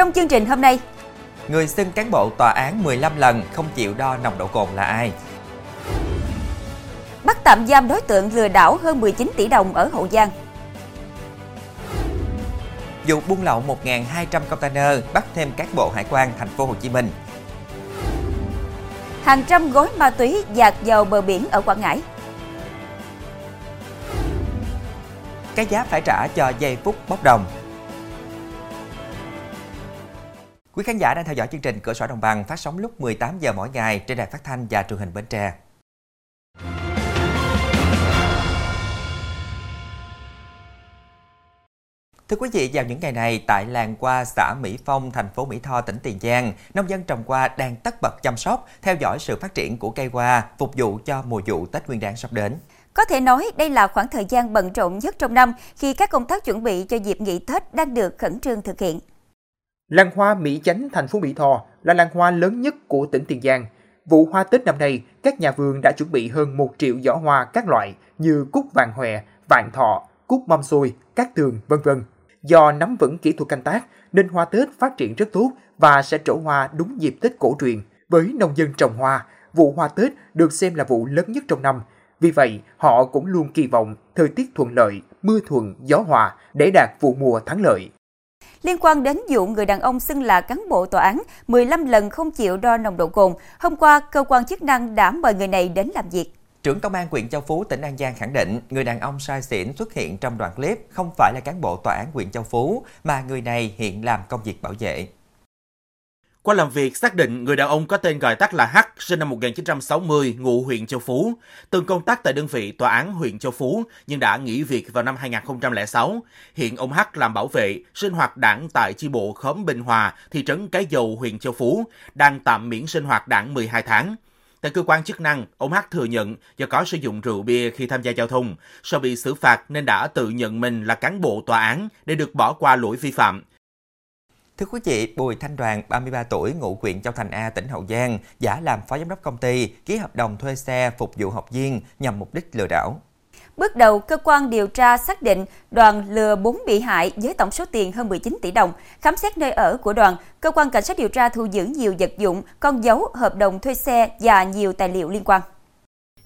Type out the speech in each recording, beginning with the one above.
Trong chương trình hôm nay, Người xưng cán bộ tòa án 15 lần không chịu đo nồng độ cồn là ai? bắt tạm giam đối tượng lừa đảo hơn 19 tỷ đồng ở Hậu Giang. Vụ buôn lậu 1.200 container bắt thêm cán bộ hải quan thành phố Hồ Chí Minh. Hàng trăm gói ma túy dạt vào bờ biển ở Quảng Ngãi. Cái giá phải trả cho giây phút bốc đồng. Quý khán giả đang theo dõi chương trình Cửa sổ Đồng bằng phát sóng lúc 18 giờ mỗi ngày trên đài phát thanh và truyền hình Bến Tre. Thưa quý vị, vào những ngày này, tại làng qua xã Mỹ Phong, thành phố Mỹ Tho, tỉnh Tiền Giang, nông dân trồng hoa đang tất bật chăm sóc, theo dõi sự phát triển của cây hoa, phục vụ cho mùa vụ Tết Nguyên đán sắp đến. Có thể nói đây là khoảng thời gian bận rộn nhất trong năm khi các công tác chuẩn bị cho dịp nghỉ Tết đang được khẩn trương thực hiện. Làng hoa Mỹ Chánh, thành phố Mỹ Tho là làng hoa lớn nhất của tỉnh Tiền Giang. Vụ hoa Tết năm nay, các nhà vườn đã chuẩn bị hơn 1 triệu giỏ hoa các loại như cúc vàng hòe, vạn thọ, cúc mâm xôi, cát tường, vân vân. Do nắm vững kỹ thuật canh tác nên hoa Tết phát triển rất tốt và sẽ trổ hoa đúng dịp Tết cổ truyền. Với nông dân trồng hoa, vụ hoa Tết được xem là vụ lớn nhất trong năm. Vì vậy, họ cũng luôn kỳ vọng thời tiết thuận lợi, mưa thuận, gió hòa để đạt vụ mùa thắng lợi. Liên quan đến vụ người đàn ông xưng là cán bộ tòa án 15 lần không chịu đo nồng độ cồn, hôm qua cơ quan chức năng đã mời người này đến làm việc. Trưởng công an huyện Châu Phú, tỉnh An Giang khẳng định người đàn ông sai xỉn xuất hiện trong đoạn clip không phải là cán bộ tòa án huyện Châu Phú, mà người này hiện làm công việc bảo vệ. Qua làm việc, xác định người đàn ông có tên gọi tắt là H, sinh năm 1960, ngụ huyện Châu Phú, từng công tác tại đơn vị tòa án huyện Châu Phú nhưng đã nghỉ việc vào năm 2006. Hiện ông H làm bảo vệ, sinh hoạt đảng tại chi bộ khóm Bình Hòa, thị trấn Cái Dầu, huyện Châu Phú, đang tạm miễn sinh hoạt đảng 12 tháng. Tại cơ quan chức năng, ông H thừa nhận do có sử dụng rượu bia khi tham gia giao thông, sau bị xử phạt nên đã tự nhận mình là cán bộ tòa án để được bỏ qua lỗi vi phạm. Thưa quý vị, Bùi Thanh Đoàn, 33 tuổi, ngụ huyện Châu Thành A, tỉnh Hậu Giang, giả làm phó giám đốc công ty, ký hợp đồng thuê xe phục vụ học viên nhằm mục đích lừa đảo. Bước đầu, cơ quan điều tra xác định đoàn lừa 4 bị hại với tổng số tiền hơn 19 tỷ đồng. Khám xét nơi ở của đoàn, cơ quan cảnh sát điều tra thu giữ nhiều vật dụng, con dấu, hợp đồng thuê xe và nhiều tài liệu liên quan.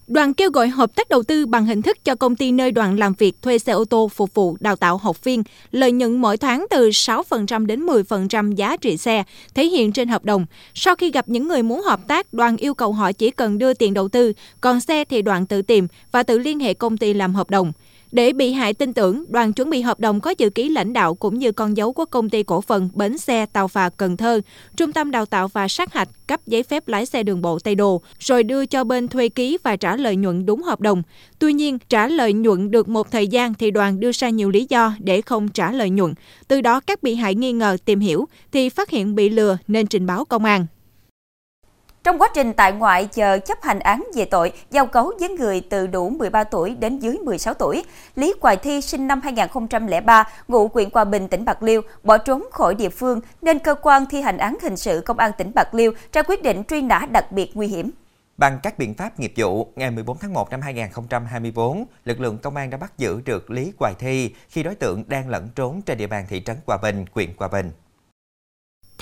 Đoàn kêu gọi hợp tác đầu tư bằng hình thức cho công ty nơi đoàn làm việc thuê xe ô tô phục vụ đào tạo học viên, lợi nhuận mỗi tháng từ 6% đến 10% giá trị xe, thể hiện trên hợp đồng. Sau khi gặp những người muốn hợp tác, đoàn yêu cầu họ chỉ cần đưa tiền đầu tư, còn xe thì đoàn tự tìm và tự liên hệ công ty làm hợp đồng. Để bị hại tin tưởng, đoàn chuẩn bị hợp đồng có chữ ký lãnh đạo cũng như con dấu của công ty cổ phần bến xe tàu phà Cần Thơ, trung tâm đào tạo và sát hạch cấp giấy phép lái xe đường bộ Tây Đồ, rồi đưa cho bên thuê ký và trả lợi nhuận đúng hợp đồng. Tuy nhiên, trả lợi nhuận được một thời gian thì đoàn đưa ra nhiều lý do để không trả lợi nhuận. Từ đó các bị hại nghi ngờ tìm hiểu thì phát hiện bị lừa nên trình báo công an. Trong quá trình tại ngoại chờ chấp hành án về tội giao cấu với người từ đủ 13 tuổi đến dưới 16 tuổi, Lý Hoài Thi sinh năm 2003, ngụ huyện Hòa Bình, tỉnh Bạc Liêu, bỏ trốn khỏi địa phương nên cơ quan thi hành án hình sự công an tỉnh Bạc Liêu ra quyết định truy nã đặc biệt nguy hiểm. Bằng các biện pháp nghiệp vụ, ngày 14 tháng 1 năm 2024, lực lượng công an đã bắt giữ được Lý Hoài Thi khi đối tượng đang lẫn trốn trên địa bàn thị trấn Hòa Bình, huyện Hòa Bình.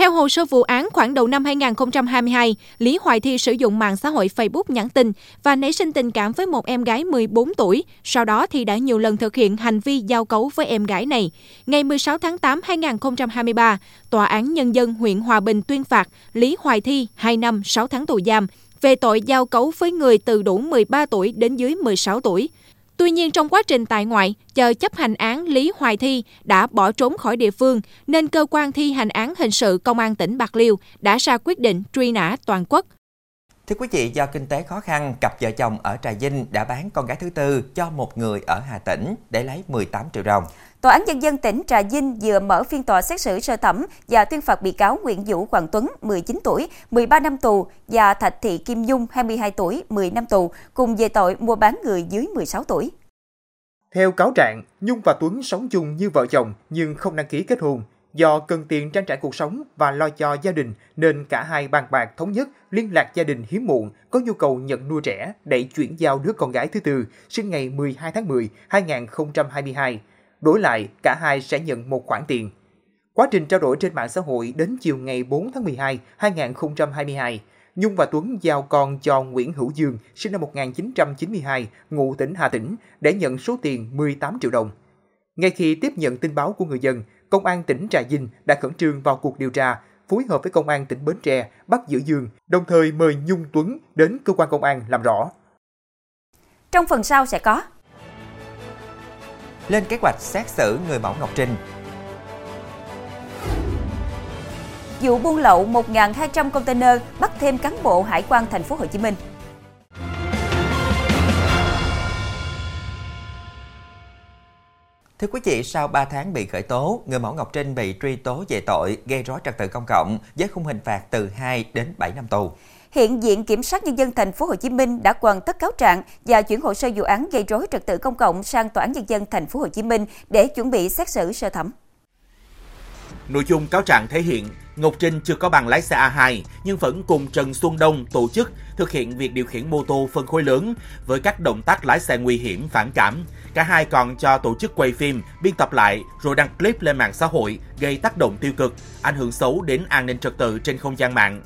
Theo hồ sơ vụ án, khoảng đầu năm 2022, Lý Hoài Thi sử dụng mạng xã hội Facebook nhắn tin và nảy sinh tình cảm với một em gái 14 tuổi. Sau đó thì đã nhiều lần thực hiện hành vi giao cấu với em gái này. Ngày 16 tháng 8 2023, Tòa án Nhân dân huyện Hòa Bình tuyên phạt Lý Hoài Thi 2 năm 6 tháng tù giam về tội giao cấu với người từ đủ 13 tuổi đến dưới 16 tuổi. Tuy nhiên trong quá trình tại ngoại, chờ chấp hành án Lý Hoài Thi đã bỏ trốn khỏi địa phương nên cơ quan thi hành án hình sự công an tỉnh Bạc Liêu đã ra quyết định truy nã toàn quốc. Thưa quý vị, do kinh tế khó khăn, cặp vợ chồng ở Trà Vinh đã bán con gái thứ tư cho một người ở Hà Tĩnh để lấy 18 triệu đồng. Tòa án Nhân dân tỉnh Trà Vinh vừa mở phiên tòa xét xử sơ thẩm và tuyên phạt bị cáo Nguyễn Vũ Hoàng Tuấn, 19 tuổi, 13 năm tù và Thạch Thị Kim Nhung, 22 tuổi, 10 năm tù, cùng về tội mua bán người dưới 16 tuổi. Theo cáo trạng, Nhung và Tuấn sống chung như vợ chồng nhưng không đăng ký kết hôn. Do cần tiền trang trải cuộc sống và lo cho gia đình nên cả hai bàn bạc thống nhất liên lạc gia đình hiếm muộn có nhu cầu nhận nuôi trẻ để chuyển giao đứa con gái thứ tư sinh ngày 12 tháng 10 2022. Đổi lại, cả hai sẽ nhận một khoản tiền. Quá trình trao đổi trên mạng xã hội đến chiều ngày 4 tháng 12, 2022, Nhung và Tuấn giao con cho Nguyễn Hữu Dương, sinh năm 1992, ngụ tỉnh Hà Tĩnh, để nhận số tiền 18 triệu đồng. Ngay khi tiếp nhận tin báo của người dân, Công an tỉnh Trà Vinh đã khẩn trương vào cuộc điều tra, phối hợp với Công an tỉnh Bến Tre bắt giữ Dương, đồng thời mời Nhung Tuấn đến cơ quan công an làm rõ. Trong phần sau sẽ có lên kế hoạch xét xử người mẫu Ngọc Trinh, vụ buôn lậu 1.200 container bắt thêm cán bộ hải quan thành phố Hồ Chí Minh. Thưa quý vị, sau 3 tháng bị khởi tố, người mẫu Ngọc Trinh bị truy tố về tội gây rối trật tự công cộng với khung hình phạt từ 2 đến 7 năm tù. Hiện Viện Kiểm sát Nhân dân thành phố Hồ Chí Minh đã hoàn tất cáo trạng và chuyển hồ sơ vụ án gây rối trật tự công cộng sang Tòa án Nhân dân thành phố Hồ Chí Minh để chuẩn bị xét xử sơ thẩm. Nội dung cáo trạng thể hiện Ngọc Trinh chưa có bằng lái xe A2 nhưng vẫn cùng Trần Xuân Đông tổ chức thực hiện việc điều khiển mô tô phân khối lớn với các động tác lái xe nguy hiểm, phản cảm. Cả hai còn cho tổ chức quay phim, biên tập lại rồi đăng clip lên mạng xã hội gây tác động tiêu cực, ảnh hưởng xấu đến an ninh trật tự trên không gian mạng.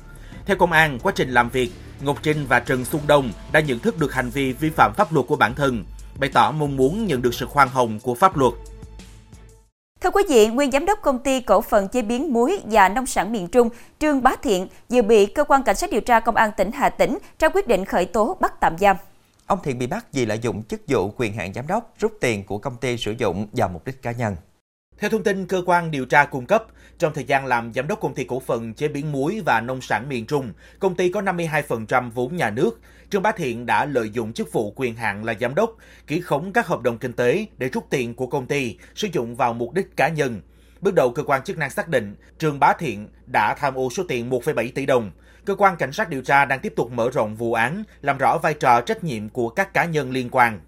Theo công an, quá trình làm việc, Ngọc Trinh và Trần Xuân Đông đã nhận thức được hành vi vi phạm pháp luật của bản thân, bày tỏ mong muốn nhận được sự khoan hồng của pháp luật. Thưa quý vị, nguyên giám đốc công ty cổ phần chế biến muối và nông sản miền Trung Trương Bá Thiện vừa bị cơ quan cảnh sát điều tra công an tỉnh Hà Tĩnh ra quyết định khởi tố bắt tạm giam. Ông Thiện bị bắt vì lợi dụng chức vụ quyền hạn giám đốc rút tiền của công ty sử dụng vào mục đích cá nhân. Theo thông tin cơ quan điều tra cung cấp, trong thời gian làm giám đốc công ty cổ phần chế biến muối và nông sản miền Trung, công ty có 52% vốn nhà nước. Trương Bá Thiện đã lợi dụng chức vụ quyền hạn là giám đốc, ký khống các hợp đồng kinh tế để rút tiền của công ty, sử dụng vào mục đích cá nhân. Bước đầu, cơ quan chức năng xác định Trương Bá Thiện đã tham ô số tiền 1,7 tỷ đồng. Cơ quan cảnh sát điều tra đang tiếp tục mở rộng vụ án, làm rõ vai trò trách nhiệm của các cá nhân liên quan.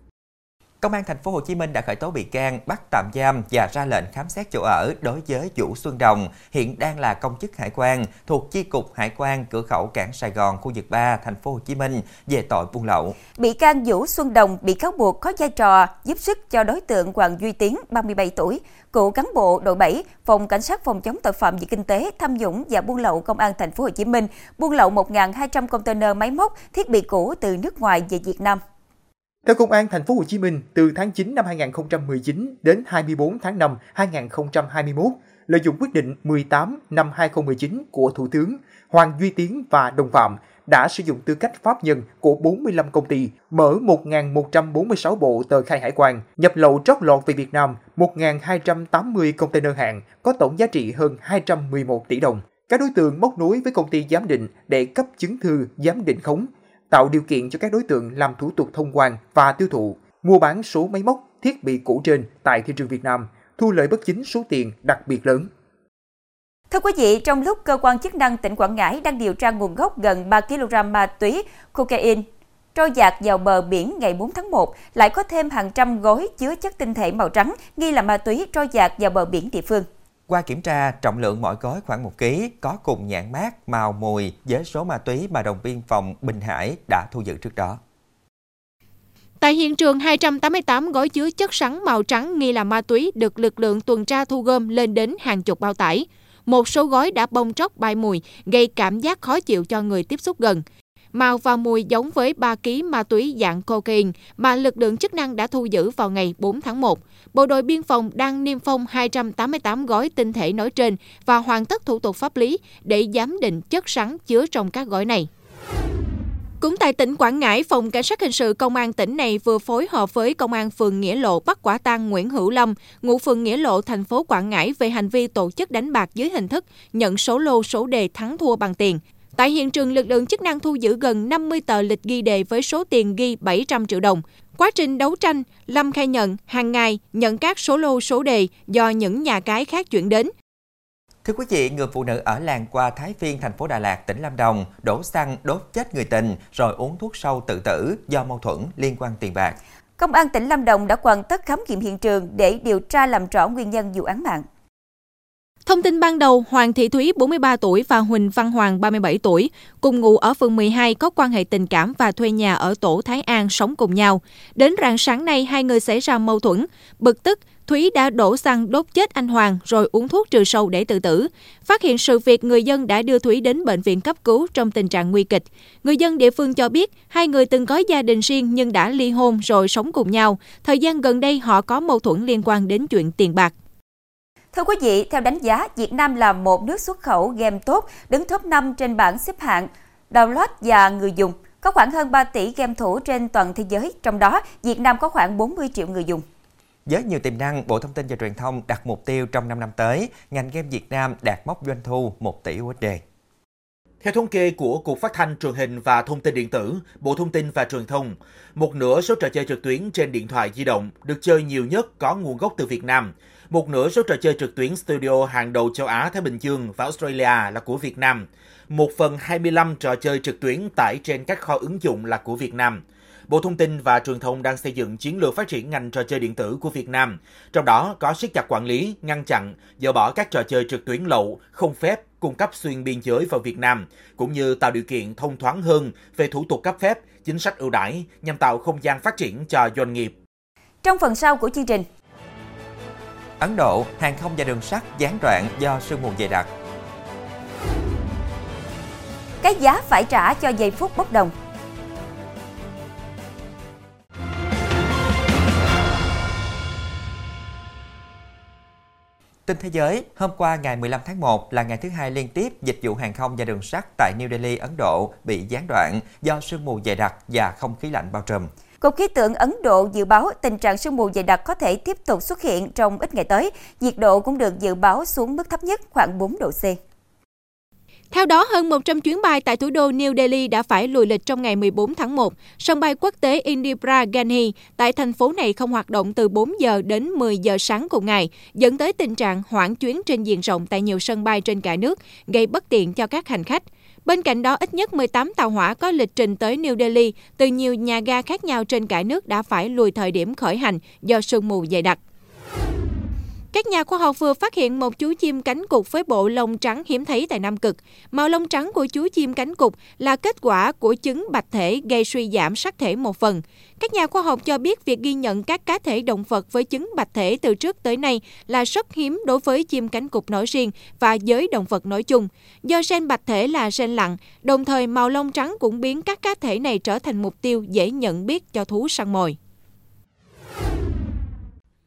Công an thành phố Hồ Chí Minh đã khởi tố bị can, bắt tạm giam và ra lệnh khám xét chỗ ở đối với Vũ Xuân Đồng, hiện đang là công chức hải quan thuộc chi cục Hải quan cửa khẩu cảng Sài Gòn khu vực 3 thành phố Hồ Chí Minh về tội buôn lậu. Bị can Vũ Xuân Đồng bị cáo buộc có vai trò giúp sức cho đối tượng Hoàng Duy Tiến, 37 tuổi, cựu cán bộ đội 7, phòng cảnh sát phòng chống tội phạm về kinh tế, tham nhũng và buôn lậu công an thành phố Hồ Chí Minh, buôn lậu 1.200 container máy móc, thiết bị cũ từ nước ngoài về Việt Nam. Theo Công an thành phố Hồ Chí Minh, từ tháng 9 năm 2019 đến 24 tháng 5 2021, lợi dụng quyết định 18 năm 2019 của Thủ tướng, Hoàng Duy Tiến và đồng phạm đã sử dụng tư cách pháp nhân của 45 công ty, mở 1.146 bộ tờ khai hải quan, nhập lậu trót lọt về Việt Nam 1.280 container hàng có tổng giá trị hơn 211 tỷ đồng. Các đối tượng móc nối với công ty giám định để cấp chứng thư giám định khống, tạo điều kiện cho các đối tượng làm thủ tục thông quan và tiêu thụ, mua bán số máy móc, thiết bị cũ trên tại thị trường Việt Nam, thu lợi bất chính số tiền đặc biệt lớn. Thưa quý vị, trong lúc cơ quan chức năng tỉnh Quảng Ngãi đang điều tra nguồn gốc gần 3 kg ma túy cocaine trôi dạt vào bờ biển ngày 4 tháng 1, lại có thêm hàng trăm gói chứa chất tinh thể màu trắng nghi là ma túy trôi dạt vào bờ biển địa phương. Qua kiểm tra, trọng lượng mỗi gói khoảng 1 kg, có cùng nhãn mát, màu, mùi với số ma túy mà đồng biên phòng Bình Hải đã thu giữ trước đó. Tại hiện trường, 288 gói chứa chất sắn màu trắng nghi là ma túy được lực lượng tuần tra thu gom lên đến hàng chục bao tải. Một số gói đã bong tróc bay mùi, gây cảm giác khó chịu cho người tiếp xúc gần. Màu và mùi giống với 3 kg ma túy dạng cocaine mà lực lượng chức năng đã thu giữ vào ngày 4 tháng 1. Bộ đội biên phòng đang niêm phong 288 gói tinh thể nói trên và hoàn tất thủ tục pháp lý để giám định chất rắn chứa trong các gói này. Cũng tại tỉnh Quảng Ngãi, Phòng Cảnh sát Hình sự Công an tỉnh này vừa phối hợp với Công an phường Nghĩa Lộ bắt quả tang Nguyễn Hữu Lâm, ngụ phường Nghĩa Lộ, thành phố Quảng Ngãi về hành vi tổ chức đánh bạc dưới hình thức nhận số lô số đề thắng thua bằng tiền. Tại hiện trường, lực lượng chức năng thu giữ gần 50 tờ lịch ghi đề với số tiền ghi 700 triệu đồng. Quá trình đấu tranh, Lâm khai nhận hàng ngày nhận các số lô số đề do những nhà cái khác chuyển đến. Thưa quý vị, người phụ nữ ở làng qua Thái Phiên, thành phố Đà Lạt, tỉnh Lâm Đồng đổ xăng đốt chết người tình rồi uống thuốc sâu tự tử do mâu thuẫn liên quan tiền bạc. Công an tỉnh Lâm Đồng đã hoàn tất khám nghiệm hiện trường để điều tra làm rõ nguyên nhân vụ án mạng. Thông tin ban đầu, Hoàng Thị Thúy 43 tuổi và Huỳnh Văn Hoàng 37 tuổi, cùng ngụ ở phường 12 có quan hệ tình cảm và thuê nhà ở tổ Thái An sống cùng nhau. Đến rạng sáng nay, hai người xảy ra mâu thuẫn. Bực tức, Thúy đã đổ xăng đốt chết anh Hoàng rồi uống thuốc trừ sâu để tự tử. Phát hiện sự việc, người dân đã đưa Thúy đến bệnh viện cấp cứu trong tình trạng nguy kịch. Người dân địa phương cho biết hai người từng có gia đình riêng nhưng đã ly hôn rồi sống cùng nhau. Thời gian gần đây họ có mâu thuẫn liên quan đến chuyện tiền bạc. Thưa quý vị, theo đánh giá, Việt Nam là một nước xuất khẩu game tốt, đứng top 5 trên bảng xếp hạng download và người dùng. Có khoảng hơn 3 tỷ game thủ trên toàn thế giới, trong đó Việt Nam có khoảng 40 triệu người dùng. Với nhiều tiềm năng, Bộ Thông tin và Truyền thông đặt mục tiêu trong 5 năm tới, ngành game Việt Nam đạt mốc doanh thu 1 tỷ USD. Theo thống kê của Cục Phát thanh Truyền hình và Thông tin Điện tử, Bộ Thông tin và Truyền thông, một nửa số trò chơi trực tuyến trên điện thoại di động được chơi nhiều nhất có nguồn gốc từ Việt Nam. Một nửa số trò chơi trực tuyến studio hàng đầu châu Á, Thái Bình Dương và Australia là của Việt Nam. Một phần 25 trò chơi trực tuyến tải trên các kho ứng dụng là của Việt Nam. Bộ Thông tin và Truyền thông đang xây dựng chiến lược phát triển ngành trò chơi điện tử của Việt Nam, trong đó có siết chặt quản lý, ngăn chặn, dỡ bỏ các trò chơi trực tuyến lậu, không phép, cung cấp xuyên biên giới vào Việt Nam, cũng như tạo điều kiện thông thoáng hơn về thủ tục cấp phép, chính sách ưu đãi nhằm tạo không gian phát triển cho doanh nghiệp. Trong phần sau của chương trình, Ấn Độ, hàng không và đường sắt gián đoạn do sương mù dày đặc. cái giá phải trả cho giây phút bốc đồng. Tin thế giới, hôm qua ngày 15 tháng 1 là ngày thứ hai liên tiếp dịch vụ hàng không và đường sắt tại New Delhi, Ấn Độ bị gián đoạn do sương mù dày đặc và không khí lạnh bao trùm. Cục khí tượng Ấn Độ dự báo tình trạng sương mù dày đặc có thể tiếp tục xuất hiện trong ít ngày tới. Nhiệt độ cũng được dự báo xuống mức thấp nhất khoảng 4 độ C. Theo đó, hơn 100 chuyến bay tại thủ đô New Delhi đã phải lùi lịch trong ngày 14 tháng 1. Sân bay quốc tế Indira Gandhi tại thành phố này không hoạt động từ 4 giờ đến 10 giờ sáng cùng ngày, dẫn tới tình trạng hoãn chuyến trên diện rộng tại nhiều sân bay trên cả nước, gây bất tiện cho các hành khách. Bên cạnh đó, ít nhất 18 tàu hỏa có lịch trình tới New Delhi từ nhiều nhà ga khác nhau trên cả nước đã phải lùi thời điểm khởi hành do sương mù dày đặc. Các nhà khoa học vừa phát hiện một chú chim cánh cụt với bộ lông trắng hiếm thấy tại Nam Cực. Màu lông trắng của chú chim cánh cụt là kết quả của chứng bạch thể gây suy giảm sắc thể một phần. Các nhà khoa học cho biết việc ghi nhận các cá thể động vật với chứng bạch thể từ trước tới nay là rất hiếm đối với chim cánh cụt nói riêng và giới động vật nói chung. Do gen bạch thể là gen lặng, đồng thời màu lông trắng cũng biến các cá thể này trở thành mục tiêu dễ nhận biết cho thú săn mồi.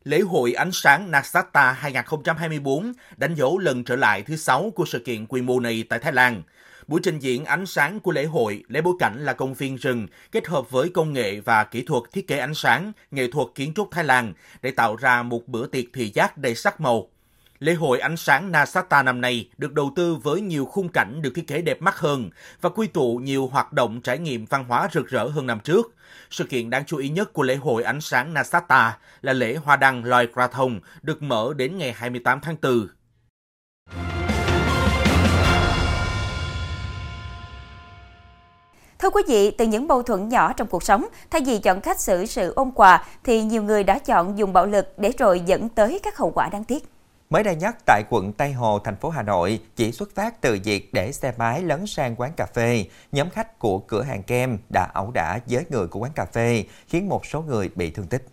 Lễ hội ánh sáng Nasata 2024 đánh dấu lần trở lại thứ sáu của sự kiện quy mô này tại Thái Lan. Buổi trình diễn ánh sáng của lễ hội lấy bối cảnh là công viên rừng kết hợp với công nghệ và kỹ thuật thiết kế ánh sáng, nghệ thuật kiến trúc Thái Lan để tạo ra một bữa tiệc thị giác đầy sắc màu. Lễ hội ánh sáng Nasata năm nay được đầu tư với nhiều khung cảnh được thiết kế đẹp mắt hơn và quy tụ nhiều hoạt động trải nghiệm văn hóa rực rỡ hơn năm trước. Sự kiện đáng chú ý nhất của lễ hội ánh sáng Nasata là lễ hoa đăng loài Krathon được mở đến ngày 28 tháng 4. Thưa quý vị, từ những mâu thuẫn nhỏ trong cuộc sống, thay vì chọn cách xử sự ôn quà, thì nhiều người đã chọn dùng bạo lực để rồi dẫn tới các hậu quả đáng tiếc. Mới đây nhất tại quận Tây Hồ, thành phố Hà Nội, chỉ xuất phát từ việc để xe máy lấn sang quán cà phê, nhóm khách của cửa hàng kem đã ẩu đả với người của quán cà phê, khiến một số người bị thương tích.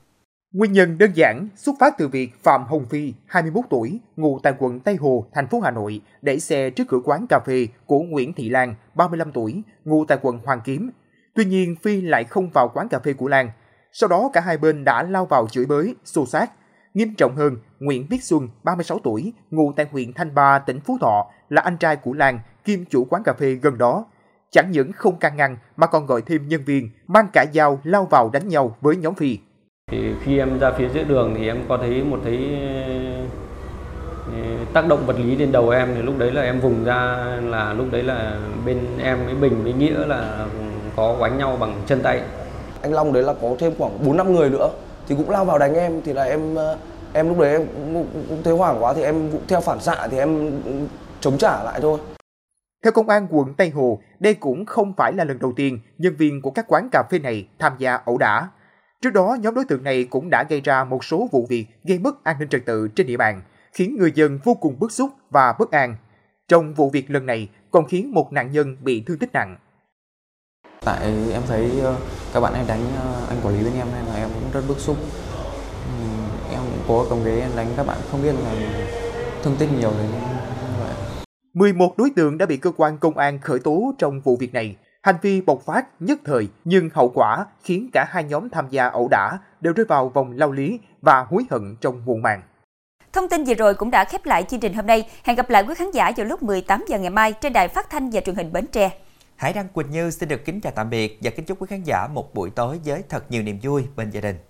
Nguyên nhân đơn giản xuất phát từ việc Phạm Hồng Phi, 21 tuổi, ngụ tại quận Tây Hồ, thành phố Hà Nội, để xe trước cửa quán cà phê của Nguyễn Thị Lan, 35 tuổi, ngụ tại quận Hoàng Kiếm. Tuy nhiên, Phi lại không vào quán cà phê của Lan. Sau đó cả hai bên đã lao vào chửi bới, xô xát. Nghiêm trọng hơn, Nguyễn Viết Xuân, 36 tuổi, ngụ tại huyện Thanh Ba, tỉnh Phú Thọ, là anh trai của Lan, kiêm chủ quán cà phê gần đó. Chẳng những không can ngăn mà còn gọi thêm nhân viên, mang cả dao lao vào đánh nhau với nhóm Phi. Thì khi em ra phía giữa đường thì em có thấy một thấy ờ, tác động vật lý lên đầu em thì lúc đấy là em vùng ra là lúc đấy là bên em với Bình với Nghĩa là có quánh nhau bằng chân tay. Anh Long đấy là có thêm khoảng 4 5 người nữa thì cũng lao vào đánh em thì là em ờ, em lúc đấy em cũng, cũng thấy hoảng quá thì em cũng theo phản xạ thì em chống trả lại thôi. Theo công an quận Tây Hồ, đây cũng không phải là lần đầu tiên nhân viên của các quán cà phê này tham gia ẩu đả. Trước đó, nhóm đối tượng này cũng đã gây ra một số vụ việc gây mất an ninh trật tự trên địa bàn, khiến người dân vô cùng bức xúc và bất an. Trong vụ việc lần này còn khiến một nạn nhân bị thương tích nặng. Tại em thấy ờ, các bạn em đánh ờ, anh quản lý bên em nên là em cũng rất bức xúc. Em cố cầm ghế đánh các bạn không biết là thương tích nhiều đến như vậy. 11 đối tượng đã bị cơ quan công an khởi tố trong vụ việc này. Hành vi bộc phát nhất thời nhưng hậu quả khiến cả hai nhóm tham gia ẩu đả đều rơi vào vòng lao lý và hối hận trong muộn màng. Thông tin vừa rồi cũng đã khép lại chương trình hôm nay. Hẹn gặp lại quý khán giả vào lúc 18 giờ ngày mai trên đài phát thanh và truyền hình Bến Tre. Hải Đăng Quỳnh Như xin được kính chào tạm biệt và kính chúc quý khán giả một buổi tối với thật nhiều niềm vui bên gia đình.